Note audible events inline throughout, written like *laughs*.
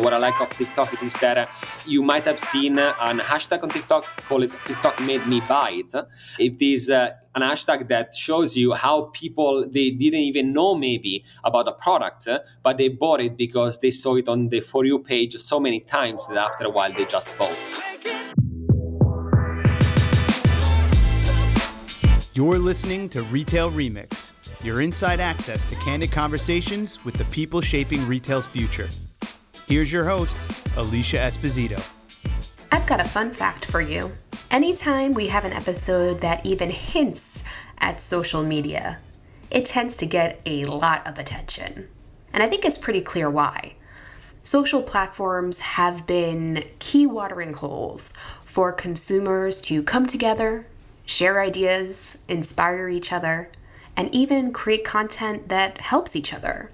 what I like of TikTok is that uh, you might have seen uh, an hashtag on TikTok, call it TikTok made me buy it. It is uh, an hashtag that shows you how people they didn't even know maybe about a product, but they bought it because they saw it on the for you page so many times that after a while they just bought. You're listening to Retail Remix, your inside access to candid conversations with the people shaping retail's future. Here's your host, Alicia Esposito. I've got a fun fact for you. Anytime we have an episode that even hints at social media, it tends to get a lot of attention. And I think it's pretty clear why. Social platforms have been key watering holes for consumers to come together, share ideas, inspire each other, and even create content that helps each other.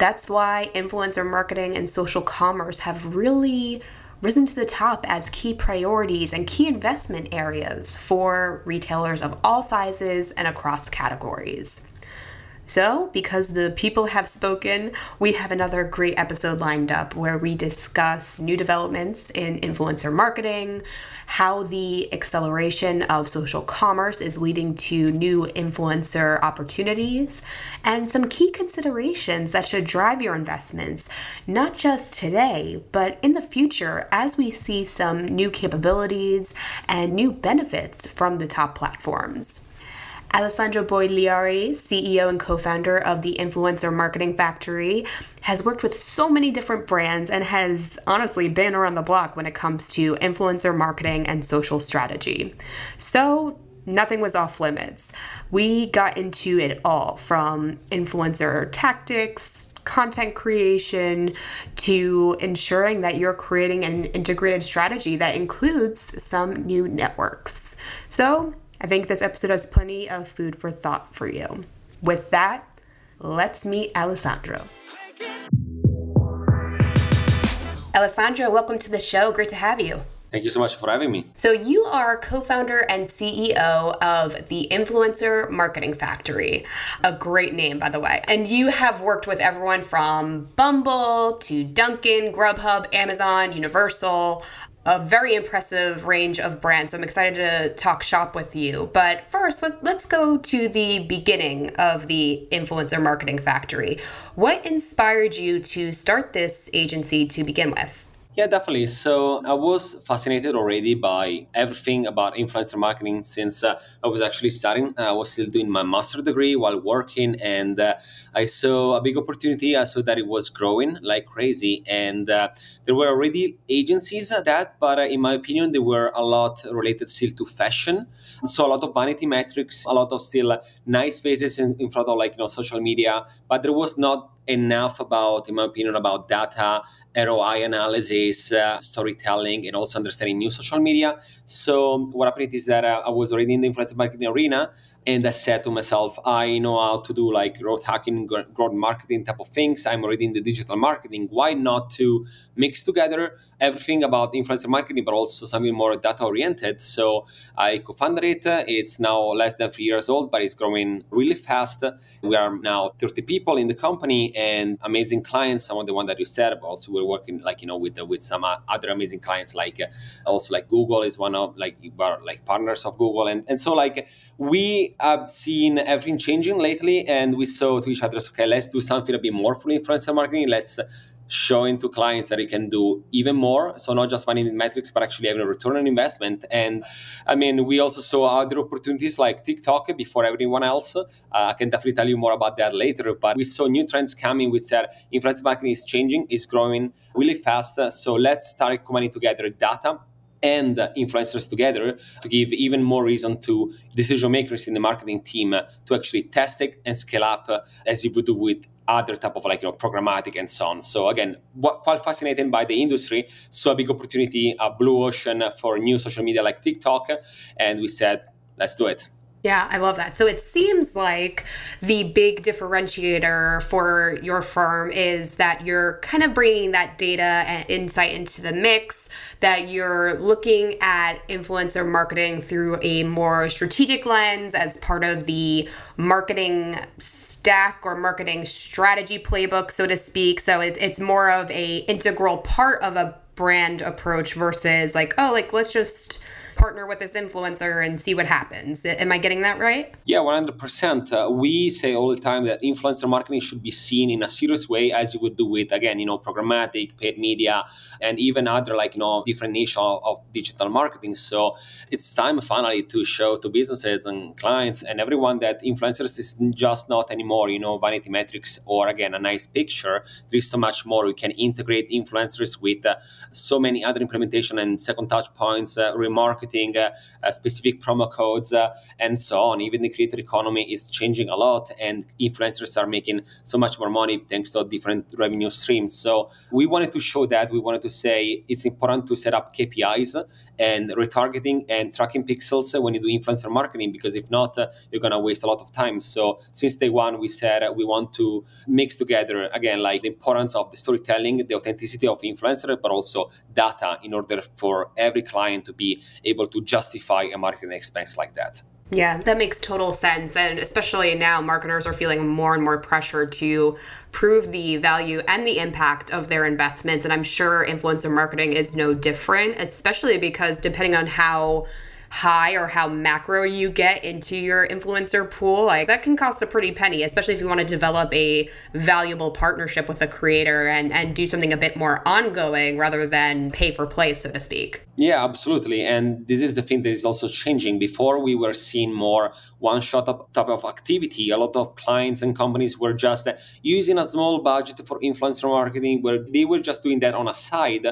That's why influencer marketing and social commerce have really risen to the top as key priorities and key investment areas for retailers of all sizes and across categories. So, because the people have spoken, we have another great episode lined up where we discuss new developments in influencer marketing, how the acceleration of social commerce is leading to new influencer opportunities, and some key considerations that should drive your investments, not just today, but in the future as we see some new capabilities and new benefits from the top platforms. Alessandro Bogliari, CEO and co founder of the Influencer Marketing Factory, has worked with so many different brands and has honestly been around the block when it comes to influencer marketing and social strategy. So, nothing was off limits. We got into it all from influencer tactics, content creation to ensuring that you're creating an integrated strategy that includes some new networks. So, I think this episode has plenty of food for thought for you. With that, let's meet Alessandro. Alessandro, welcome to the show. Great to have you. Thank you so much for having me. So, you are co founder and CEO of the Influencer Marketing Factory, a great name, by the way. And you have worked with everyone from Bumble to Dunkin', Grubhub, Amazon, Universal, a very impressive range of brands. So I'm excited to talk shop with you. But first, let, let's go to the beginning of the Influencer Marketing Factory. What inspired you to start this agency to begin with? Yeah, definitely. So I was fascinated already by everything about influencer marketing since uh, I was actually studying. I was still doing my master degree while working, and uh, I saw a big opportunity. I saw that it was growing like crazy, and uh, there were already agencies at that, but uh, in my opinion, they were a lot related still to fashion. So a lot of vanity metrics, a lot of still nice faces in, in front of like you know social media, but there was not enough about, in my opinion, about data ROI analysis, uh, storytelling, and also understanding new social media. So what happened is that uh, I was already in the influencer marketing arena, and I said to myself, I know how to do like growth hacking, growth marketing type of things. I'm already in the digital marketing. Why not to mix together everything about influencer marketing, but also something more data oriented? So I co-founded it. It's now less than three years old, but it's growing really fast. We are now 30 people in the company and amazing clients. Some of the one that you said, but also we're working like you know with with some uh, other amazing clients, like uh, also like Google is one of like like partners of Google, and and so like we have seen everything changing lately, and we saw to each other, okay, let's do something a bit more for influencer marketing. Let's showing to clients that you can do even more. So not just finding metrics, but actually having a return on investment. And I mean, we also saw other opportunities like TikTok before everyone else. Uh, I can definitely tell you more about that later. But we saw new trends coming which said influencer marketing is changing, is growing really fast. So let's start combining together data and influencers together to give even more reason to decision makers in the marketing team to actually test it and scale up uh, as you would do with other type of like you know programmatic and so on. So again, what, quite fascinated by the industry. So a big opportunity, a blue ocean for new social media like TikTok, and we said let's do it. Yeah, I love that. So it seems like the big differentiator for your firm is that you're kind of bringing that data and insight into the mix, that you're looking at influencer marketing through a more strategic lens as part of the marketing stack or marketing strategy playbook, so to speak. So it, it's more of a integral part of a brand approach versus like, oh, like let's just partner with this influencer and see what happens. Am I getting that right? Yeah, 100%. Uh, we say all the time that influencer marketing should be seen in a serious way as you would do with, again, you know, programmatic, paid media, and even other like, you know, different niche of, of digital marketing. So it's time finally to show to businesses and clients and everyone that influencers is just not anymore, you know, vanity metrics or again, a nice picture. There is so much more. We can integrate influencers with uh, so many other implementation and second touch points, uh, remarketing marketing, uh, uh, specific promo codes, uh, and so on. Even the creator economy is changing a lot, and influencers are making so much more money thanks to different revenue streams. So we wanted to show that. We wanted to say it's important to set up KPIs and retargeting and tracking pixels when you do influencer marketing, because if not, you're gonna waste a lot of time. So since day one, we said we want to mix together again, like the importance of the storytelling, the authenticity of influencer, but also data in order for every client to be able to justify a marketing expense like that. Yeah, that makes total sense. And especially now, marketers are feeling more and more pressure to prove the value and the impact of their investments. And I'm sure influencer marketing is no different, especially because depending on how high or how macro you get into your influencer pool, like that can cost a pretty penny, especially if you want to develop a valuable partnership with a creator and, and do something a bit more ongoing rather than pay for play, so to speak. Yeah, absolutely. And this is the thing that is also changing. Before we were seeing more one shot type of activity. A lot of clients and companies were just uh, using a small budget for influencer marketing where they were just doing that on a side.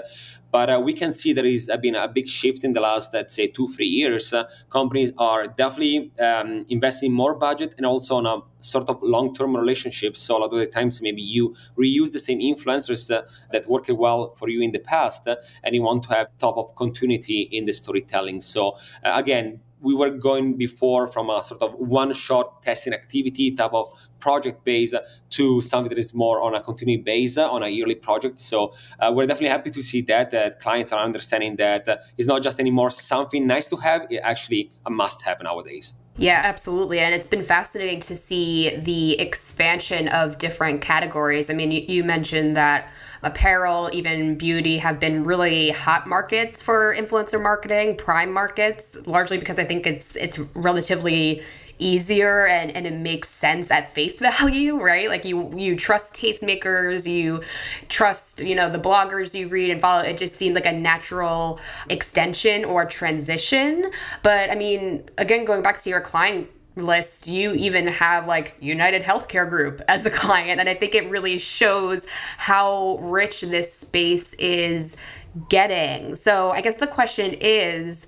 But uh, we can see there is been a big shift in the last, let's say, two, three years. Uh, companies are definitely um, investing more budget and also on a sort of long-term relationships. So a lot of the times, maybe you reuse the same influencers uh, that worked well for you in the past, uh, and you want to have top of continuity in the storytelling. So uh, again, we were going before from a sort of one shot testing activity type of project base to something that is more on a continuing base on a yearly project. So uh, we're definitely happy to see that that clients are understanding that uh, it's not just anymore something nice to have it's actually a must have nowadays yeah, absolutely. And it's been fascinating to see the expansion of different categories. I mean, you, you, mentioned that apparel, even beauty, have been really hot markets for influencer marketing, prime markets, largely because I think it's it's relatively easier and, and it makes sense at face value, right? Like you you trust tastemakers, you trust, you know, the bloggers you read and follow. It just seemed like a natural extension or transition. But I mean, again, going back to your client list, you even have like United Healthcare Group as a client. And I think it really shows how rich this space is getting. So I guess the question is,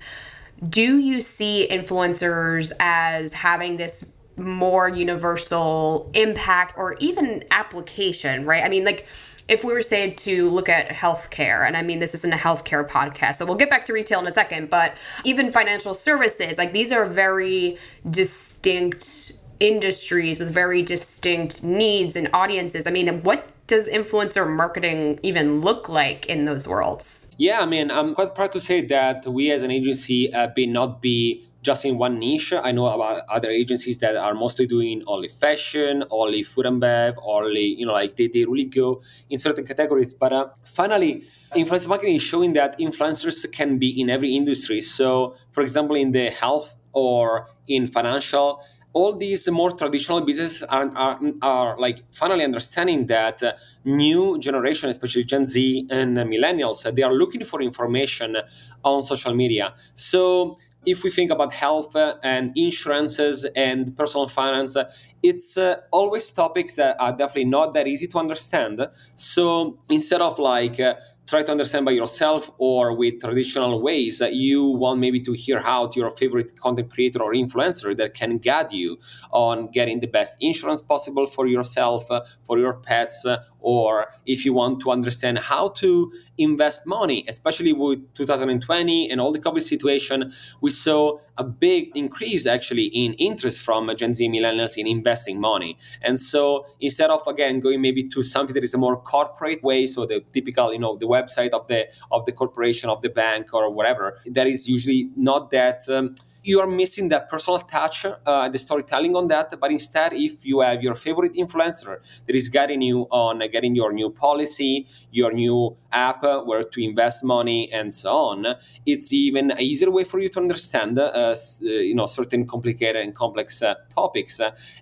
do you see influencers as having this more universal impact or even application, right? I mean, like, if we were say to look at healthcare, and I mean this isn't a healthcare podcast, so we'll get back to retail in a second, but even financial services, like these are very distinct industries with very distinct needs and audiences. I mean, what does influencer marketing even look like in those worlds? Yeah, I mean, I'm quite proud to say that we as an agency uh, may not be just in one niche. I know about other agencies that are mostly doing only fashion, only food and bev, only, you know, like they, they really go in certain categories. But uh, finally, influencer marketing is showing that influencers can be in every industry. So, for example, in the health or in financial, all these more traditional businesses are, are, are like finally understanding that uh, new generation, especially Gen Z and uh, millennials, uh, they are looking for information on social media. So if we think about health uh, and insurances and personal finance, uh, it's uh, always topics that are definitely not that easy to understand. So instead of like try to understand by yourself or with traditional ways that you want maybe to hear out your favorite content creator or influencer that can guide you on getting the best insurance possible for yourself uh, for your pets uh, or if you want to understand how to invest money especially with 2020 and all the covid situation we saw a big increase actually in interest from gen z millennials in investing money. And so instead of again going maybe to something that is a more corporate way so the typical you know the website of the of the corporation of the bank or whatever that is usually not that um, you are missing that personal touch, uh, the storytelling on that. But instead, if you have your favorite influencer that is guiding you on getting your new policy, your new app, uh, where to invest money, and so on, it's even an easier way for you to understand, uh, uh you know, certain complicated and complex uh, topics.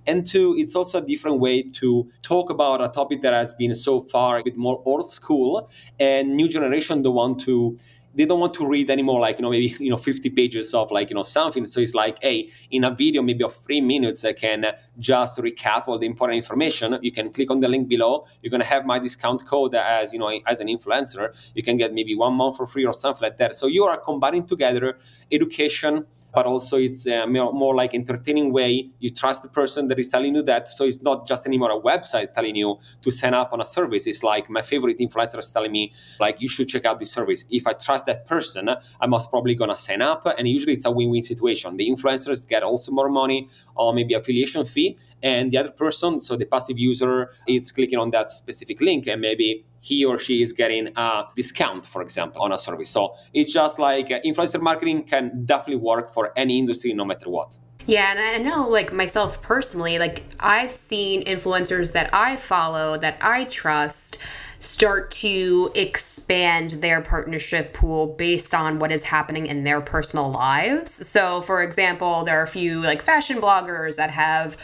and two, it's also a different way to talk about a topic that has been so far a bit more old school, and new generation don't want to they don't want to read anymore like you know maybe *laughs* you know 50 pages of like you know something. So it's like hey in a video maybe of three minutes i can just recap all the important information. You can click on the link below. You're going to have my discount code as you know as an influencer. You can get maybe one month for free or something like that. So you are combining together education but also it's uh, a more like entertaining way. You trust the person that is telling you that. So it's not just anymore a website telling you to sign up on a service. It's like my favorite influencer is telling me, like, you should check out this service. If I trust that person, I'm most probably to sign up. And usually it's a win win situation. The influencers get also more money or maybe affiliation fee and the other person so the passive user is clicking on that specific link and maybe he or she is getting a discount for example on a service so it's just like uh, influencer marketing can definitely work for any industry no matter what yeah, and I know, like myself personally, like I've seen influencers that I follow that I trust start to expand their partnership pool based on what is happening in their personal lives. So, for example, there are a few like fashion bloggers that have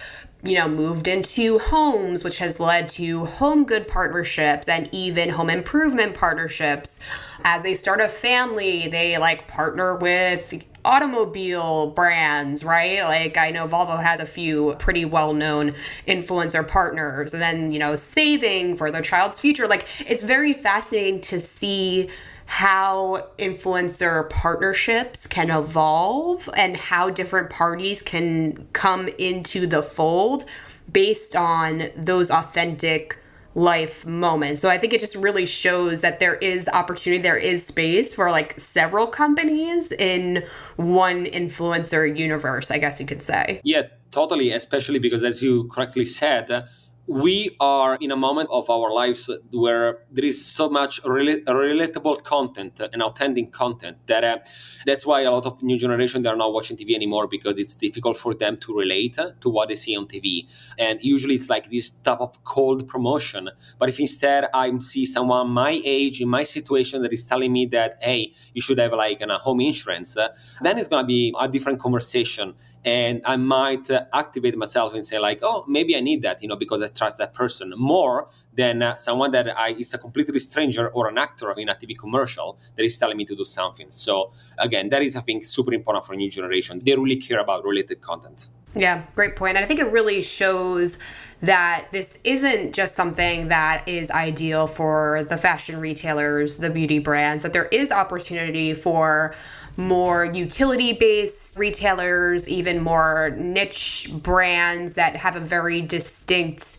you know, moved into homes, which has led to home good partnerships and even home improvement partnerships. As they start a family, they like partner with automobile brands, right? Like I know Volvo has a few pretty well-known influencer partners and then, you know, saving for their child's future. Like it's very fascinating to see how influencer partnerships can evolve and how different parties can come into the fold based on those authentic life moments. So I think it just really shows that there is opportunity, there is space for like several companies in one influencer universe, I guess you could say. Yeah, totally, especially because as you correctly said, we are in a moment of our lives where there is so much rel- relatable content and authentic content that uh, that's why a lot of new generation they are not watching tv anymore because it's difficult for them to relate to what they see on tv and usually it's like this type of cold promotion. But if instead i see someone my age in my situation that is telling me that hey you should have like a home insurance uh, then it's to be a different conversation and I might uh, activate myself and say like, oh, maybe I need that, you know, because I trust that person more than uh, someone that I, is a completely stranger or an actor in a TV commercial that is telling me to do something. So again, that is I think super important for a new generation. They really care about related content. Yeah, great point. And I think it really shows that this isn't just something that is ideal for the fashion retailers, the beauty brands, that there is opportunity for more utility based retailers, even more niche brands that have a very distinct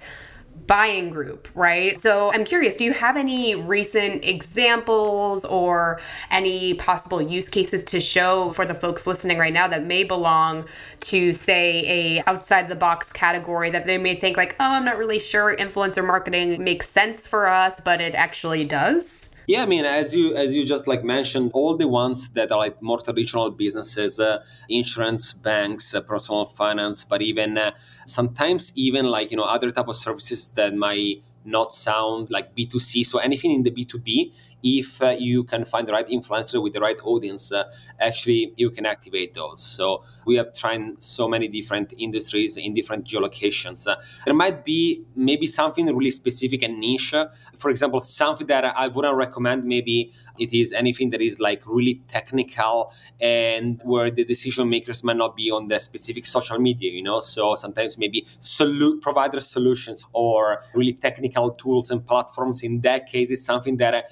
buying group, right? So I'm curious, do you have any recent examples or any possible use cases to show for the folks listening right now that may belong to say a outside the box category that they may think like, "Oh, I'm not really sure influencer marketing makes sense for us, but it actually does?" Yeah, I mean, as you as you just like mentioned, all the ones that are like more traditional businesses, uh, insurance, banks, uh, personal finance, but even uh, sometimes even like you know other type of services that might not sound like B2C. So anything in the B2B, if uh, you can find the right influencer with the right audience, uh, actually you can activate those. So we have tried so many different industries in different geolocations. Uh, there might be maybe something really specific and niche. For example, something that I wouldn't recommend. Maybe it is anything that is like really technical and where the decision makers might not be on the specific social media. You know, so sometimes maybe solu- provider solutions or really technical technical tools and platforms. In that case, it's something that uh,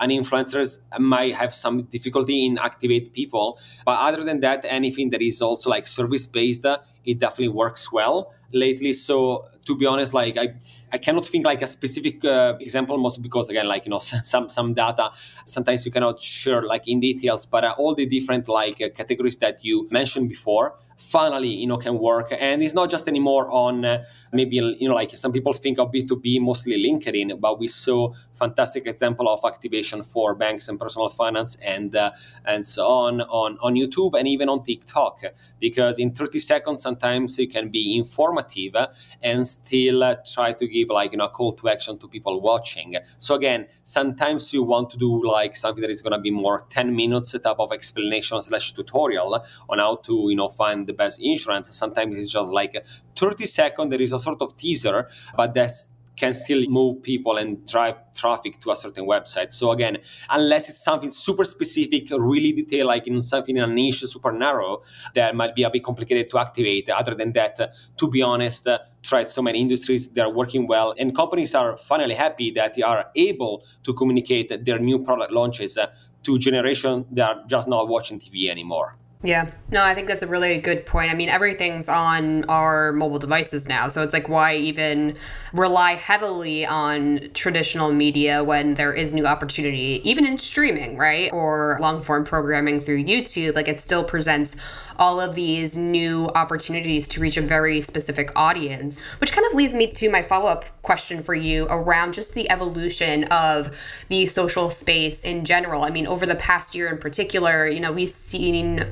an influencers might have some difficulty in activate people but other than that anything that is also like service based uh, it definitely works well lately. So to be honest, like I, I cannot think like a specific uh, example, mostly because again, like you know, *laughs* some some data sometimes you cannot share like in details, but uh, all the different like uh, categories that you mentioned before finally you know can work. And it's not just anymore on uh, maybe you know like some people think of b2b mostly linkedin but we saw fantastic example of activation for banks and personal finance and uh, and so on on on youtube and even on tiktok. Because in 30 seconds sometimes it can be informative and still uh, try to give like you know a call to action to people watching. So again sometimes you want to do like something that is going to be more 10 minutes type of explanation slash tutorial on how to you know find the best insurance. Sometimes it's just like 30 seconds, there is a sort of teaser, but that's can still move people and drive traffic to a certain website. So again, unless it's something super specific, really detailed, like in something in a niche, super narrow, that might be a bit complicated to activate. Other than that, to be honest, tried so many industries, they're working well, and companies are finally happy that they are able to communicate their new product launches to generation that are just not watching TV anymore. Yeah. No, I think that's a really good point. I mean, everything's on our mobile devices now. So it's like, why even rely heavily on traditional media when there is new opportunity, even in streaming, right? Or long form programming through YouTube? Like, it still presents all of these new opportunities to reach a very specific audience, which kind of leads me to my follow up question for you around just the evolution of the social space in general. I mean, over the past year in particular, you know, we've seen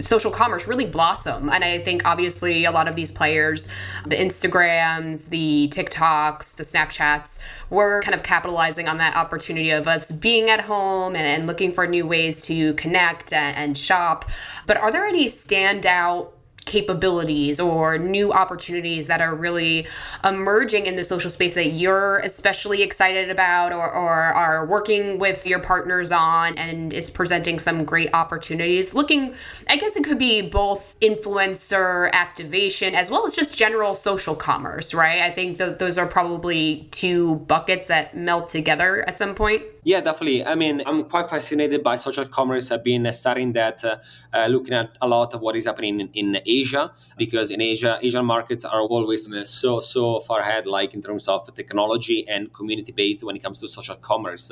social commerce really blossom. And I think obviously a lot of these players, the Instagrams, the TikToks, the Snapchats, were kind of capitalizing on that opportunity of us being at home and, looking for new ways to connect and, shop. But are there any standout capabilities or new opportunities that are really emerging in the social space that you're especially excited about or, or are working with your partners on and it's presenting some great opportunities. Looking i guess it could be both influencer activation as well as just general social commerce right? I think th- those are probably two buckets that melt together at some point yeah, definitely. I mean, I'm quite fascinated by social commerce. I've been studying that, uh, uh, looking at a lot of what is happening in, in, Asia, because in Asia, Asian markets are always so, so far ahead, like in terms of technology and community based when it comes to social commerce.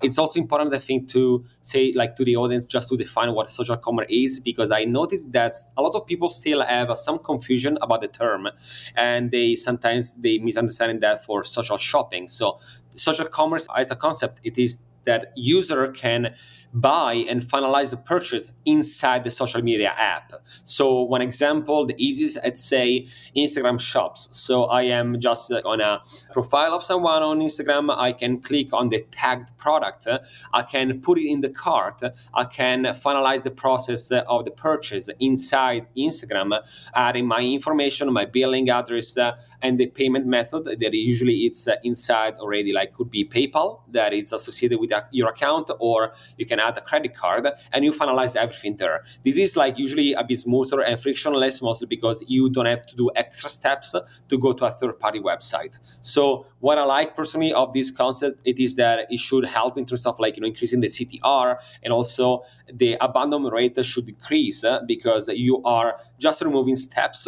It's also important, I think, to say, like, to the audience, just to define what social commerce is, because I noticed that a lot of people still have some confusion about the term, and they sometimes they misunderstand that for social shopping. So social commerce as a concept, it is that user can buy and finalize the purchase inside the social media app. So, one example, the easiest, I'd say Instagram shops. So, I am just on a profile of someone on Instagram. I can click on the tagged product. I can put it in the cart. I can finalize the process of the purchase inside Instagram, adding my information, my billing address, uh, and the payment method that usually it's uh, inside already, like could be PayPal that is associated with your account, or you can add a credit card and you finalize everything there. This is like usually a bit smoother and frictionless, mostly because you don't have to do extra steps to go to a third party website. So what I like personally of this concept, it is that it should help in terms of like, you know, increasing the CTR and also the abandonment rate should decrease because you are just removing steps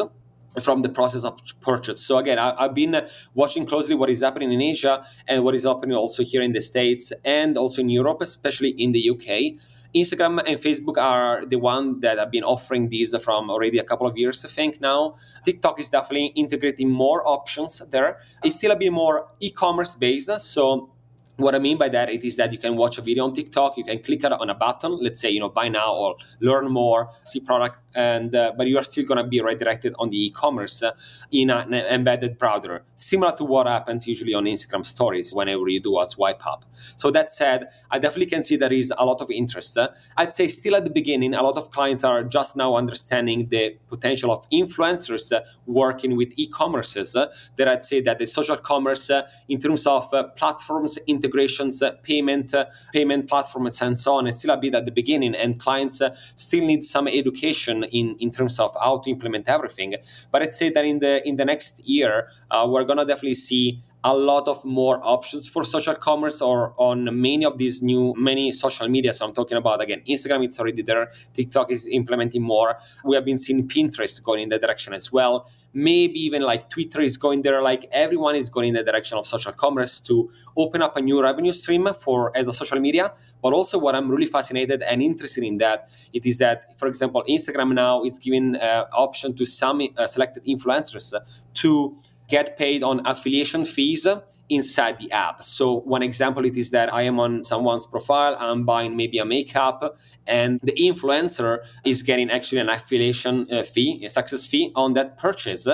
from the process of purchase. So again, I, have been uh, watching closely what is happening in Asia and what is happening also here in the States and also in Europe, especially in the UK. Instagram and Facebook are the one that have been offering these from already a couple of years, I think now. TikTok is definitely integrating more options there. It's still a bit more e-commerce based, so what I mean by that it is that you can watch a video on TikTok, you can click on a button, let's say you know buy now or learn more, see product and uh, but you are still going to be redirected on the e-commerce uh, in an embedded browser similar to what happens usually on instagram stories whenever you do a swipe up. So that said i definitely can see there is a lot of interest uh, i'd say still at the beginning a lot of clients are just now understanding the potential of influencers uh, working with e-commerces uh, that i'd say that the social commerce uh, in terms of platforms integrations uh, payment uh, payment platforms and so on is still a bit at the beginning and clients uh, still need some education in, in terms of how to implement everything. But I'd say that in the in the next year, uh, we're gonna definitely see a lot of more options for social commerce or on many of these new many social media. So i'm talking about again instagram it's already there. Tiktok is implementing more. We have been seeing pinterest going in that direction as well maybe even like twitter is going there like everyone is going in the direction of social commerce to open up a new revenue stream for as a social media. But also what i'm really fascinated and interested in that it is that for example instagram now is giving uh, option to some uh, selected influencers to get paid on affiliation fees inside the app. So one example it is that I am on someone's profile, I'm buying maybe a makeup, and the influencer is getting actually an affiliation uh, fee, a success fee on that purchase.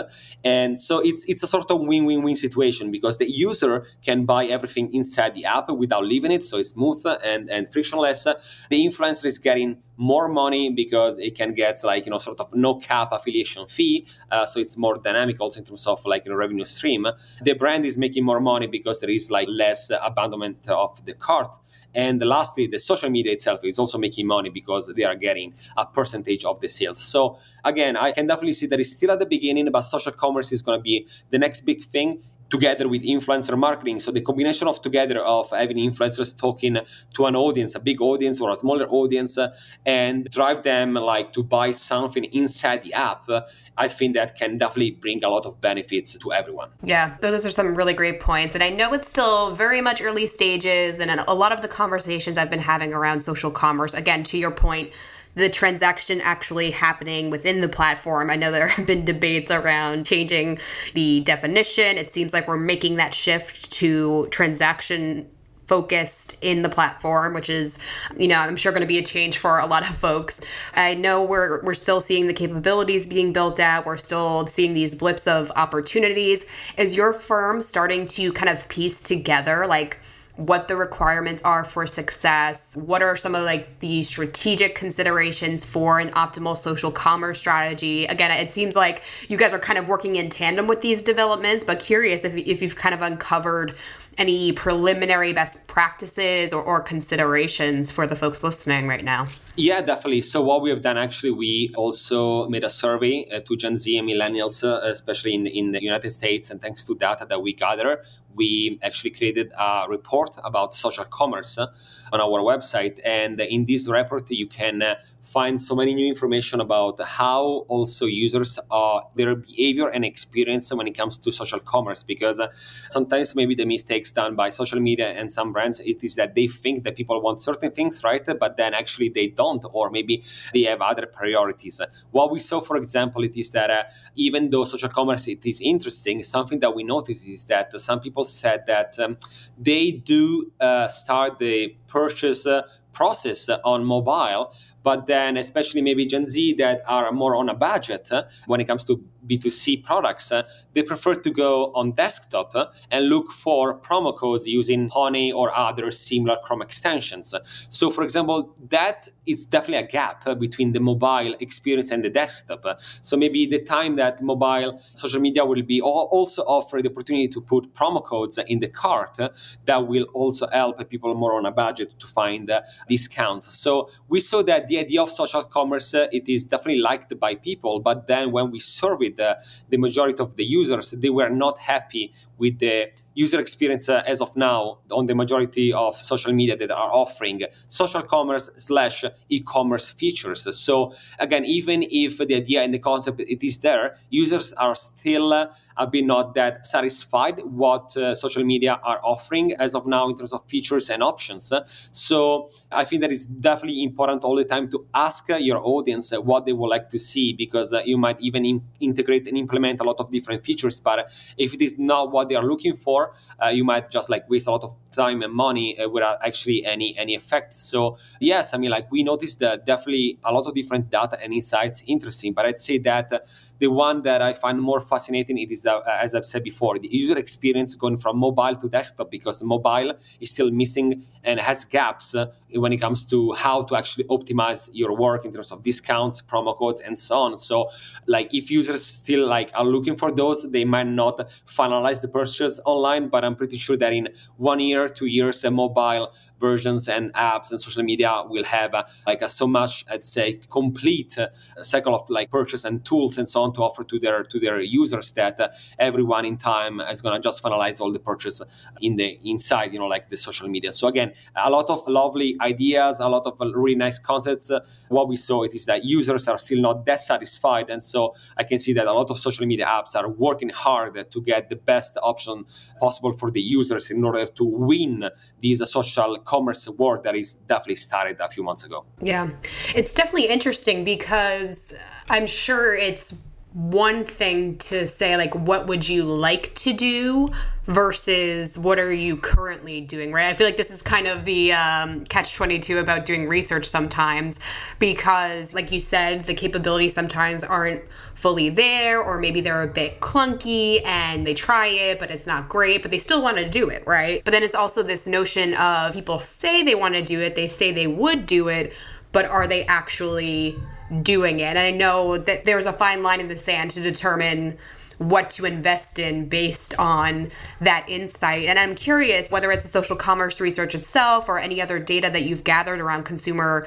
And so it's it's a sort of win-win-win situation because the user can buy everything inside the app without leaving it, so it's smooth and, and frictionless. The influencer is getting more money because it can get like you know sort of no cap affiliation fee uh, so it's more dynamic also in terms of like a revenue stream the brand is making more money because there is like less abandonment of the cart. And lastly the social media itself is also making money because they are getting a percentage of the sales. So again i can definitely see that it's still at the beginning but social commerce is going to be the next big thing together with influencer marketing. So the combination of together of having influencers talking to an audience, a big audience or a smaller audience, uh, and drive them like to buy something inside the app, uh, I think that can definitely bring a lot of benefits to everyone. Yeah, those are some really great points. And I know it's still very much early stages, and a lot of the conversations I've been having around social commerce, again, to your point, the transaction actually happening within the platform. I know there *laughs* have been debates around changing the definition. It seems like we're making that shift to transaction focused in the platform which is you know i'm sure going to be a change for a lot of folks i know we're we're still seeing the capabilities being built out we're still seeing these blips of opportunities is your firm starting to kind of piece together like what the requirements are for success what are some of like the strategic considerations for an optimal social commerce strategy again it seems like you guys are kind of working in tandem with these developments but curious if, if you've kind of uncovered any preliminary best practices or, or considerations for the folks listening right now? Yeah, definitely. So what we have done actually, we also made a survey uh, to Gen Z and millennials, uh, especially in, in the United States. And thanks to data that we gather, we actually created a report about social commerce uh, on our website. And in this report, you can uh, find so many new information about how also users are their behavior and experience when it comes to social commerce because uh, sometimes maybe the mistakes done by social media and some brands it is that they think that people want certain things right but then actually they don't or maybe they have other priorities. What we saw for example it is that uh, even though social commerce it is interesting something that we noticed is that some people said that um, they do uh, start the purchase uh, process on mobile but then especially maybe gen z that are more on a budget uh, when it comes to b2c products uh, they prefer to go on desktop uh, and look for promo codes using honey or other similar chrome extensions. So for example that is definitely a gap between the mobile experience and the desktop. So maybe the time that mobile social media will be also offer the opportunity to put promo codes in the cart that will also help people more on a budget to find discounts so we saw that the idea of social commerce, uh, it is definitely liked by people. But then when we surveyed uh, the majority of the users, they were not happy with the user experience uh, as of now on the majority of social media that are offering social commerce slash e-commerce features. So again, even if the idea and the concept it is there, users are still uh, have been not that satisfied what uh, social media are offering as of now in terms of features and options. So I think that is definitely important all the time to ask your audience what they would like to see because uh, you might even in- integrate and implement a lot of different features. But if it is not what they are looking for, uh, you might just like waste a lot of time and money uh, without actually any any effect. So yes, I mean like we noticed that definitely a lot of different data and insights interesting, but I'd say that the one that I find more fascinating it is uh, as I've said before the user experience going from mobile to desktop because mobile is still missing and has gaps uh, when it comes to how to actually optimize your work in terms of discounts, promo codes, and so on. So like if users still like are looking for those, they might not finalize the purchase online, but I'm pretty sure that in one year, two years, a mobile versions and apps and social media will have uh, like a so much, I'd say, complete uh, cycle of like purchase and tools and so on to offer to their to their users that uh, everyone in time is going to just finalize all the purchase in the inside, you know, like the social media. So again, a lot of lovely ideas, a lot of really nice concepts. what we saw it is that users are still not that satisfied, and so I can see that a lot of social media apps are working hard to get the best option possible for the users in order to win this social commerce war that is definitely started a few months ago. Yeah, it's definitely interesting because I'm sure it's one thing to say like what would you like to do versus what are you currently doing right? I feel like this is kind of the um, catch 22 about doing research sometimes because like you said the capabilities sometimes aren't fully there or maybe they're a bit clunky and they try it but it's not great but they still want to do it right? But then it's also this notion of people say they want to do it they say they would do it but are they actually doing it. And I know that there's a fine line in the sand to determine what to invest in based on that insight. And I'm curious whether it's the social commerce research itself or any other data that you've gathered around consumer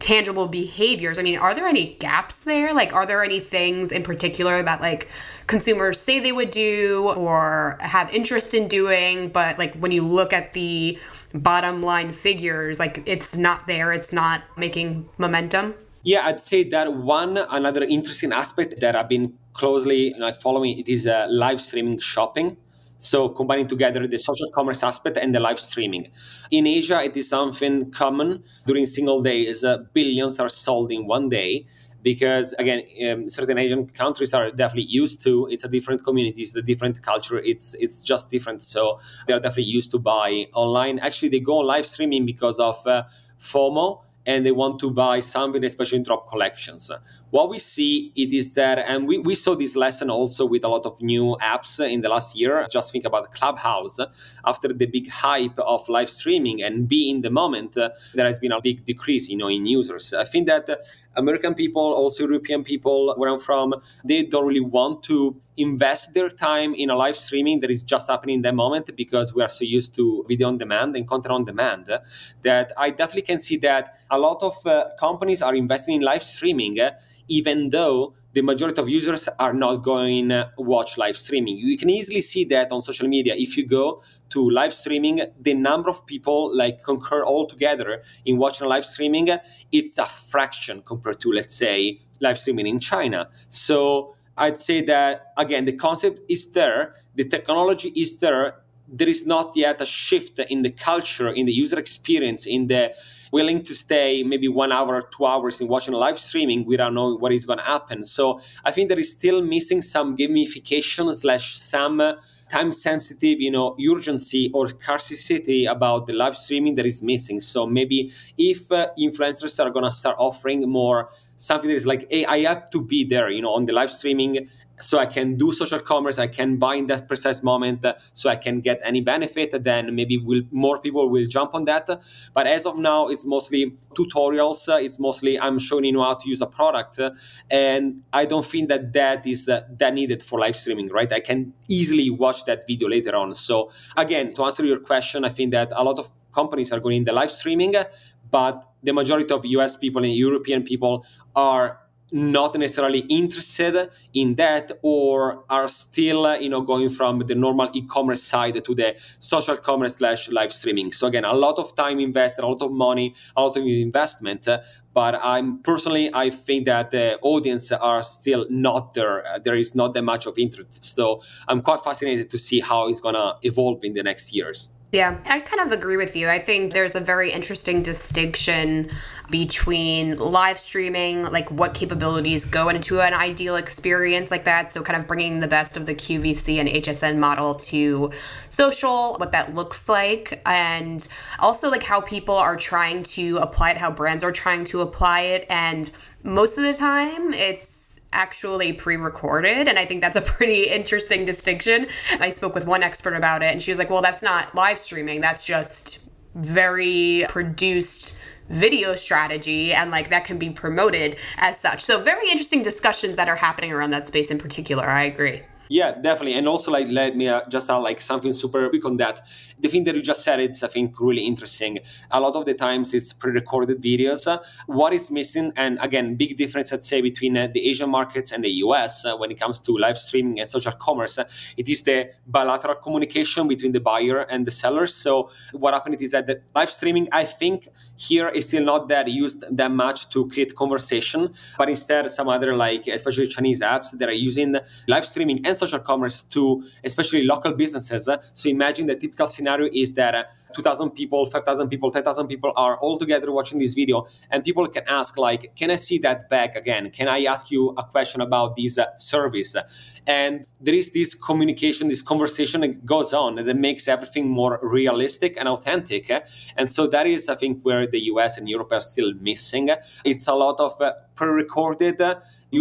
tangible behaviors. I mean, are there any gaps there? Like, are there any things in particular that like consumers say they would do or have interest in doing, but like when you look at the bottom line figures, like it's not there, it's not making momentum? Yeah, I'd say that one another interesting aspect that I've been closely like following it is uh, live streaming shopping. So combining together the social commerce aspect and the live streaming. In Asia, it is something common. During single days, uh, billions are sold in one day because again um, certain asian countries are definitely used to it's a different community it's a different culture it's it's just different so they're definitely used to buy online actually they go on live streaming because of uh, fomo and they want to buy something, especially in drop collections. What we see it is that, and we, we saw this lesson also with a lot of new apps in the last year. Just think about Clubhouse. After the big hype of live streaming and be in the moment, there has been a big decrease, you know, in users. I think that American people, also European people, where I'm from, they don't really want to invest their time in a live streaming that is just happening in that moment because we are so used to video on demand and content on demand that I definitely can see that a lot of uh, companies are investing in live streaming, uh, even though the majority of users are not going to watch live streaming. You can easily see that on social media. If you go to live streaming, the number of people like concur all together in watching live streaming, it's a fraction compared to, let's say, live streaming in China. So I'd say that again, the concept is there, the technology is there. There is not yet a shift in the culture, in the user experience, in the willing to stay maybe one hour or two hours in watching live streaming without knowing what is going to happen. So I think there is still missing some gamification slash some time sensitive, you know, urgency or scarcity about the live streaming that is missing. So maybe if uh, influencers are going to start offering more something that is like, hey, I have to be there, you know, on the live streaming so I can do social commerce, I can buy in that precise moment, uh, so I can get any benefit. Then maybe will more people will jump on that. But as of now, it's mostly tutorials. Uh, it's mostly I'm showing you how to use a product, uh, and I don't think that that is uh, that needed for live streaming, right? I can easily watch that video later on. So again, to answer your question, I think that a lot of companies are going in the live streaming, but the majority of US people and European people are not necessarily interested in that or are still uh, you know going from the normal e-commerce side to the social commerce slash live streaming. So again a lot of time invested a lot of money a lot of investment uh, but i'm personally i think that the audience are still not there. Uh, there is not that much of interest. So i'm quite fascinated to see how it's to evolve in the next years yeah, I kind of agree with you. I think there's a very interesting distinction between live streaming, like what capabilities go into an ideal experience like that. So, kind of bringing the best of the QVC and HSN model to social, what that looks like, and also like how people are trying to apply it, how brands are trying to apply it. And most of the time, it's actually pre-recorded and i think that's a pretty *laughs* interesting distinction. I spoke with one expert about it and she was like well that's not live streaming. That's just very produced video strategy and like that can be promoted as such. So very interesting discussions that are happening around that space in particular. I agree. Yeah, definitely. And also, like, let me uh, just add like something super quick on that. The thing that you just said, it's I think really interesting. A lot of the times it's pre-recorded videos. What is missing, and again, big difference, I'd say, between uh, the Asian markets and the US uh, when it comes to live streaming and social commerce. Uh, it is the bilateral communication between the buyer and the seller. So what happened is that the live streaming, I think, here is still not that used that much to create conversation, but instead some other like, especially Chinese apps that are using live streaming and social commerce to especially local businesses. So imagine the typical scenario is that uh, 2,000 people, 5,000 people, 10,000 people are all together watching this video, and people can ask like, "Can I see that back again? Can I ask you a question about this uh, service?" And there is this communication, this conversation that goes on, that makes everything more realistic and authentic. And so that is, I think, where the US and Europe are still missing. It's a lot of uh, pre-recorded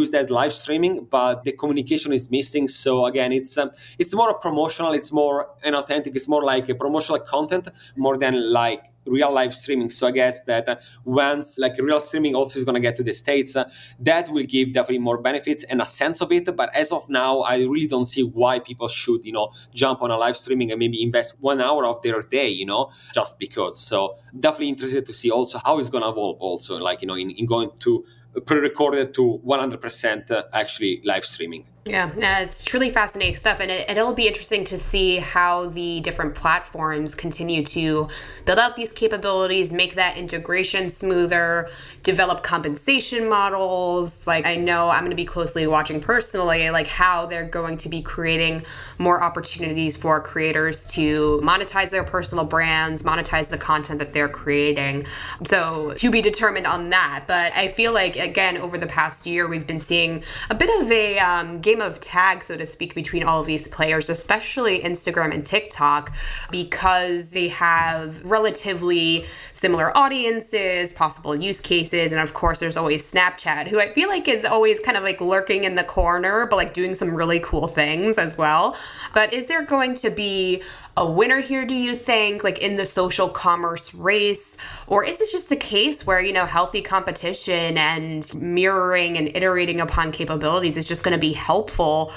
used as live streaming, but the communication is missing. So again, it's um, it's more promotional, it's more inauthentic, it's more like a promotional content more than like real live streaming. So I guess that uh, once like real streaming also is going to get to the states, uh, that will give definitely more benefits and a sense of it. But as of now, I really don't see why people should you know jump on a live streaming and maybe invest one hour of their day, you know, just because. So definitely interested to see also how it's going to evolve. Also, like you know, in, in going to pre-recorded to 100% uh, actually live streaming. Yeah, it's truly fascinating stuff, and it, will be interesting to see how the different platforms continue to build out these capabilities, make that integration smoother, develop compensation models. Like I know I'm going to be closely watching personally, like how they're going to be creating more opportunities for creators to monetize their personal brands, monetize the content that they're creating. So to be determined on that, but I feel like again over the past year we've been seeing a bit of a um, game of tag, so to speak, between all of these players, especially Instagram and TikTok, because they have relatively similar audiences, possible use cases, and of course, there's always Snapchat, who I feel like is always kind of like lurking in the corner, but like doing some really cool things as well. But is there going to be a winner here, do you think, like in the social commerce race? Or is this just a case where, you know, healthy competition and mirroring and iterating upon capabilities is just going to be helpful Helpful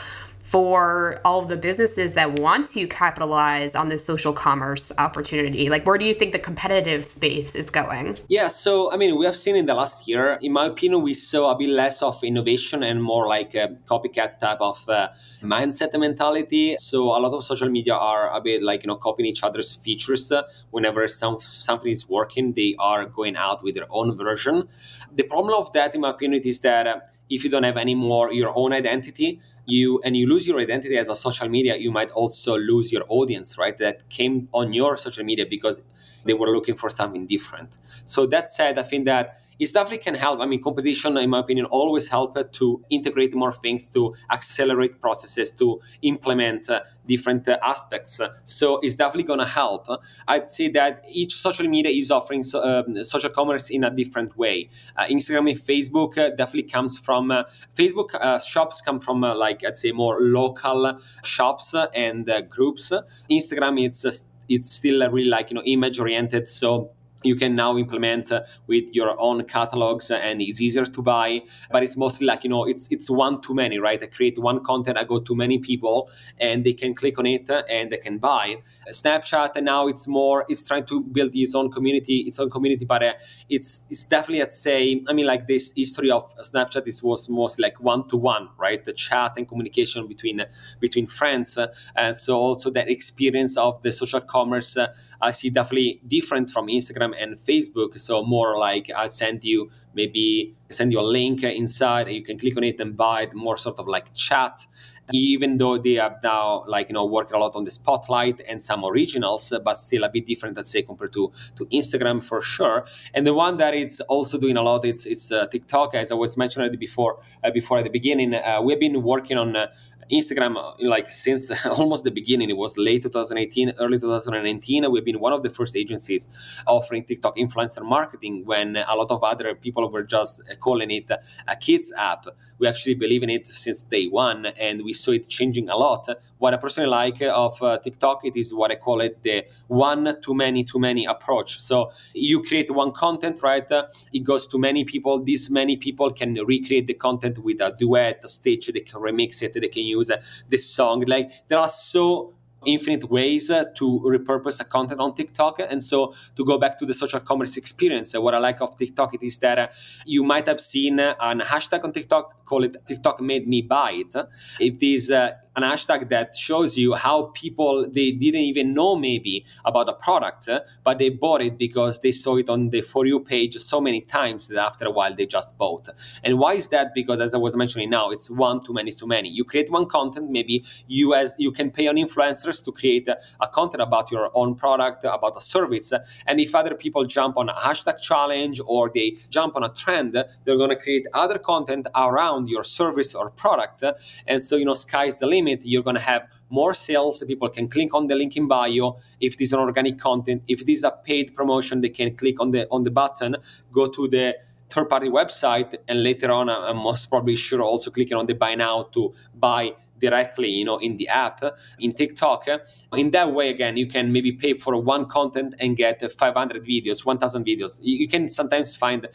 for all of the businesses that want to capitalize on this social commerce opportunity? Like, where do you think the competitive space is going? Yeah, so I mean, we have seen in the last year, in my opinion, we saw a bit less of innovation and more like a copycat type of uh, mindset and mentality. So a lot of social media are a bit like you know copying each other's features. Whenever some something is working, they are going out with their own version. The problem of that, in my opinion, is that uh, if you don't have any more your own identity you and you lose your identity as a social media you might also lose your audience right that came on your social media because they were looking for something different. So that said i think that it definitely can help. I mean, competition, in my opinion, always help to integrate more things, to accelerate processes, to implement uh, different uh, aspects. So it's definitely going to help. I'd say that each social media is offering so, um, social commerce in a different way. Uh, Instagram and Facebook uh, definitely comes from uh, Facebook uh, shops come from like I'd say more local shops and groups. Instagram it's it's still really like you know image oriented, so you can now implement uh, with your own catalogs and it's easier to buy but it's mostly like you know it's it's one too many right? I create one content i go to many people and they can click on it and they can buy. Snapchat and now it's more it's trying to build its own community its own community but uh, it's it's definitely i'd say i mean like this history of snapchat is was most like one to one right? The chat and communication between between friends and so also that experience of the social commerce uh, i see definitely different from instagram Instagram and Facebook. So more like I send you maybe send you a link inside, you can click on it and buy it. More sort of like chat. Even though they are now like you know working a lot on the spotlight and some originals, but still a bit different, let's say, compared to to Instagram for sure. And the one that it's also doing a lot, it's it's uh, TikTok, as I was mentioning before uh, before at the beginning. Uh, we've been working on uh, Instagram, uh, like since *laughs* almost the beginning, it was late 2018, early 2019. We've been one of the first agencies offering TikTok influencer marketing when a lot of other people were just calling it a kids app. We actually believe in it since day one, and we saw it changing a lot. What I personally like of uh, TikTok, it is what I call it the one too many too many approach. So you create one content, right? It goes to many people. These many people can recreate the content with a duet, a stitch. They can remix it. They can use use the song. Like there are so infinite ways uh, to repurpose a content on TikTok. And so to go back to the social commerce experience, uh, what I like of TikTok it is that uh, you might have seen an hashtag on TikTok, call it TikTok made me buy it. It is an hashtag that shows you how people they didn't even know maybe about a product but they bought it because they saw it on the for you page so many times that after a while they just bought and why is that because as i was mentioning now it's one too many too many you create one content maybe you as you can pay on influencers to create a, content about your own product about a service and if other people jump on a hashtag challenge or they jump on a trend they're going to create other content around your service or product and so you know sky's the limit limit, you're going to have more sales. People can click on the link in bio. If it is an organic content, if it is a paid promotion, they can click on the on the button, go to the third party website, and later on, I'm most probably sure also clicking on the buy now to buy directly you know in the app in tiktok in that way again you can maybe pay for one content and get 500 videos 1000 videos you can sometimes find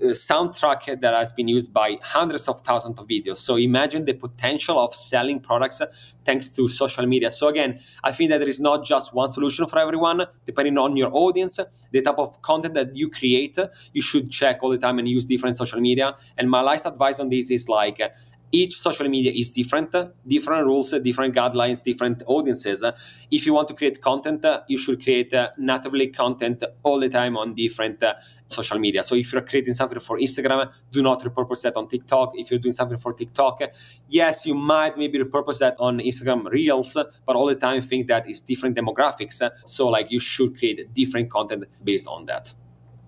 uh, soundtrack that has been used by hundreds of thousands of videos. So imagine the potential of selling products thanks to social media. So again, I think that there is not just one solution for everyone. Depending on your audience, the type of content that you create, you should check all the time and use different social media. And my last advice on this is like each social media is different, different rules, different guidelines, different audiences. If you want to create content, you should create uh, natively content all the time on different uh, social media. So if you're creating something for Instagram, do not repurpose that on TikTok. If you're doing something for TikTok, yes, you might maybe repurpose that on Instagram Reels, but all the time think that it's different demographics. So like you should create different content based on that.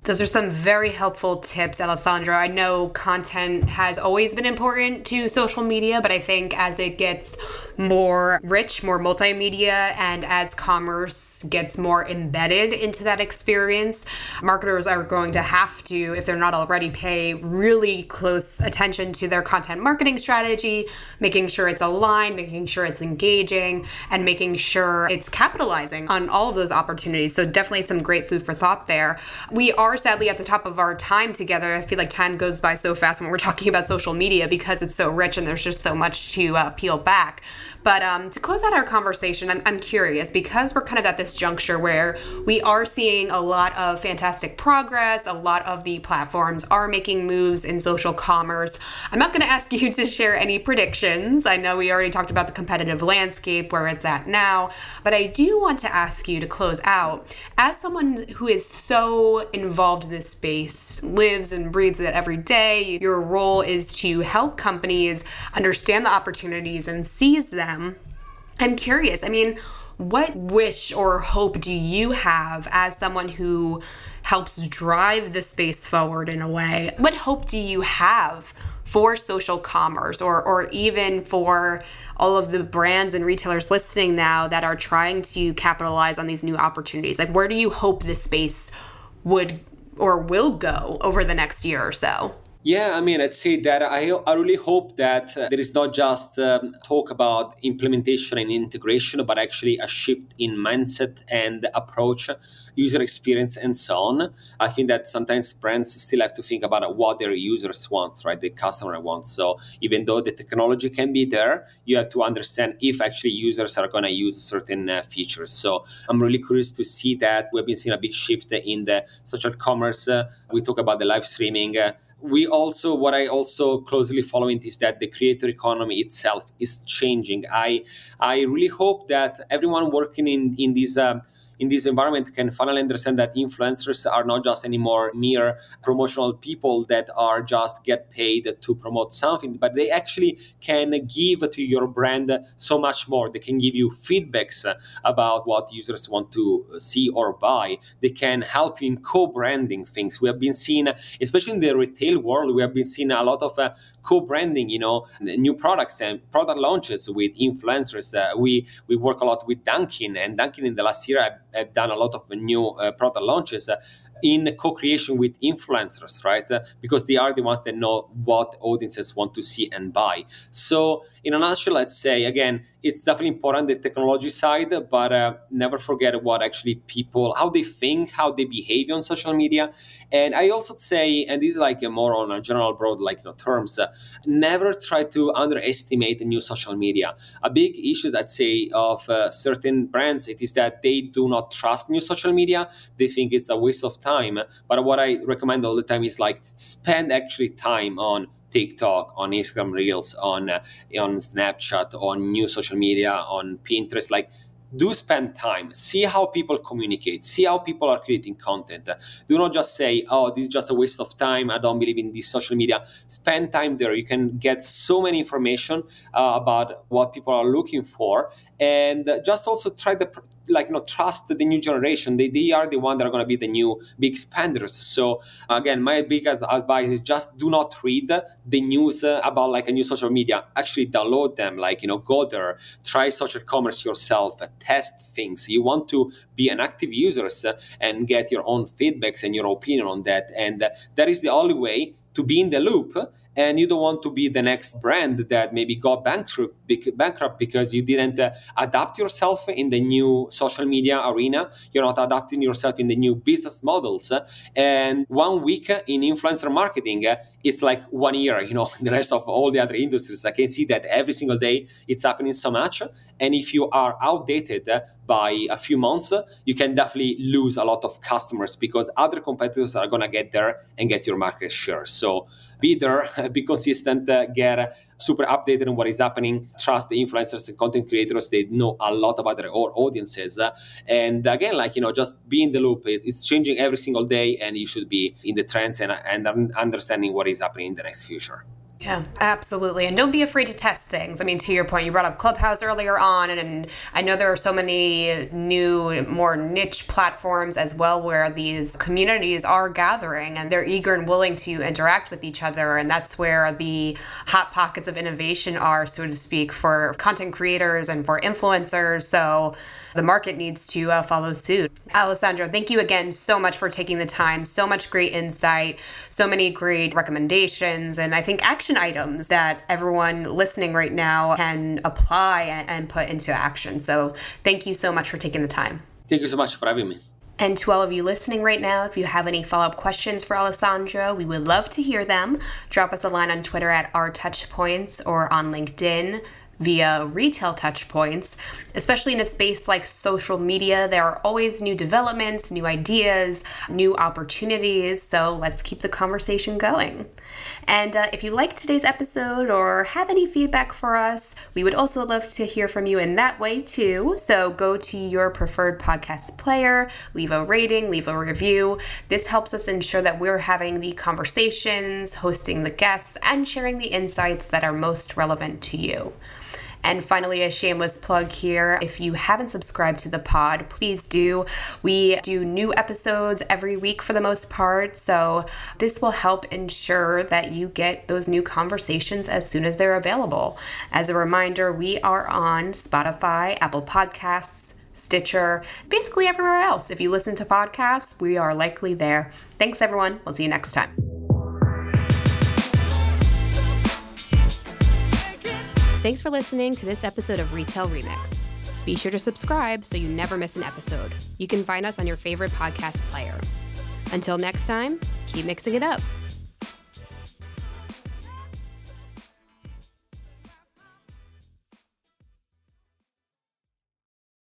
Those are some very helpful tips, Alessandro. I know content has always been important to social media, but I think as it gets more rich, more multimedia, and as commerce gets more embedded into that experience, marketers are going to have to, if they're not already, pay really close attention to their content marketing strategy, making sure it's aligned, making sure it's engaging, and making sure it's capitalizing on all of those opportunities. So, definitely some great food for thought there. We are sadly at the top of our time together. I feel like time goes by so fast when we're talking about social media because it's so rich and there's just so much to uh, peel back. But um, to close out our conversation, I'm, I'm curious because we're kind of at this juncture where we are seeing a lot of fantastic progress, a lot of the platforms are making moves in social commerce. I'm not going to ask *laughs* you to share any predictions. I know we already talked about the competitive landscape, where it's at now, but I do want to ask you to close out as someone who is so involved in this space, lives and breathes it every day. Your role is to help companies understand the opportunities and seize them. I'm curious. I mean, what wish or hope do you have as someone who helps drive the space forward in a way? What hope do you have for social commerce or, or even for all of the brands and retailers listening now that are trying to capitalize on these new opportunities? Like, where do you hope this space would or will go over the next year or so? Yeah, I mean, I'd say that I, I really hope that uh, there is not just um, talk about implementation and integration, but actually a shift in mindset and approach, user experience, and so on. I think that sometimes brands still have to think about what their users want, right? The customer wants. So even though the technology can be there, you have to understand if actually users are going to use certain uh, features. So I'm really curious to see that. We've been seeing a big shift in the social commerce. Uh, we talk about the live streaming. We also what i also closely following is that the creator economy itself is changing. I i really hope that everyone working in in this uh, in this environment can finally understand that influencers are not just anymore mere promotional people that are just get paid to promote something but they actually can give to your brand so much more. They can give you feedbacks about what users want to see or buy. They can help you in co-branding things. We have been seeing especially in the retail world we have been seeing a lot of uh, co-branding you know new products and product launches with influencers. Uh, we we work a lot with dunkin and dunkin in the last year have done a lot of new uh, product launches in co-creation with influencers, right? Uh, because they are the ones that know what audiences want to see and buy. So, in a nutshell, let's say again, it's definitely important the technology side, but uh, never forget what actually people, how they think, how they behave on social media. And I also say, and this is like a more on a general broad like you know, terms, uh, never try to underestimate new social media. A big issue that say of uh, certain brands it is that they do not trust new social media. They think it's a waste of time. But what I recommend all the time is like spend actually time on TikTok, on Instagram Reels, on uh, on Snapchat, on new social media, on Pinterest. Like, do spend time, see how people communicate, see how people are creating content. Do not just say, "Oh, this is just a waste of time. I don't believe in this social media." Spend time there. You can get so many information uh, about what people are looking for, and just also try the like you know trust the new generation. They, they are the one that are going to be the new big spenders. So again my big advice is just do not read the news uh, about like a new social media. Actually download them like you know go there. Try social commerce yourself. Test things. You want to be an active user uh, and get your own feedbacks and your opinion on that. And uh, that is the only way to be in the loop and you don't want to be the next brand that maybe got bankrupt, bankrupt because you didn't uh, adapt yourself in the new social media arena. You're not adapting yourself in the new business models. And one week in influencer marketing, uh, it's like one year, you know, *laughs* the rest of all the other industries. I can see that every single day it's happening so much. And if you are outdated by a few months, you can definitely lose a lot of customers because other competitors are going to get there and get your market share. So be there, *laughs* be consistent, uh, get super updated on what is happening, trust the influencers and content creators. They know a lot about their own audiences. and again, like, you know, just be in the loop. it's changing every single day and you should be in the trends and, and understanding what is happening in the next future. Yeah, absolutely. And don't be afraid to test things. I mean, to your point, you brought up Clubhouse earlier on, and, and, I know there are so many new, more niche platforms as well where these communities are gathering and they're eager and willing to interact with each other. And that's where the hot pockets of innovation are, so to speak, for content creators and for influencers. So, the market needs to uh, follow suit. Alessandro, thank you again so much for taking the time. So much great insight, so many great recommendations, and I think action items that everyone listening right now can apply and put into action. So thank you so much for taking the time. Thank you so much for having me. And to all of you listening right now, if you have any follow up questions for Alessandro, we would love to hear them. Drop us a line on Twitter at RTouchPoints or on LinkedIn via retail touchpoints, especially in a space like social media. There are always new developments, new ideas, new opportunities. So let's keep the conversation going. And uh, if you liked today's episode or have any feedback for us, we would also love to hear from you in that way too. So go to your preferred podcast player, leave a rating, leave a review. This helps us ensure that we're having the conversations, hosting the guests, and sharing the insights that are most relevant to you. And finally, a shameless plug here. If you haven't subscribed to the pod, please do. We do new episodes every week for the most part. So this will help ensure that you get those new conversations as soon as they're available. As a reminder, we are on Spotify, Apple Podcasts, Stitcher, basically everywhere else. If you listen to podcasts, we are likely there. Thanks, everyone. We'll see you next time. Thanks for listening to this episode of Retail Remix. Be sure to subscribe so you never miss an episode. You can find us on your favorite podcast player. Until next time, keep mixing it up.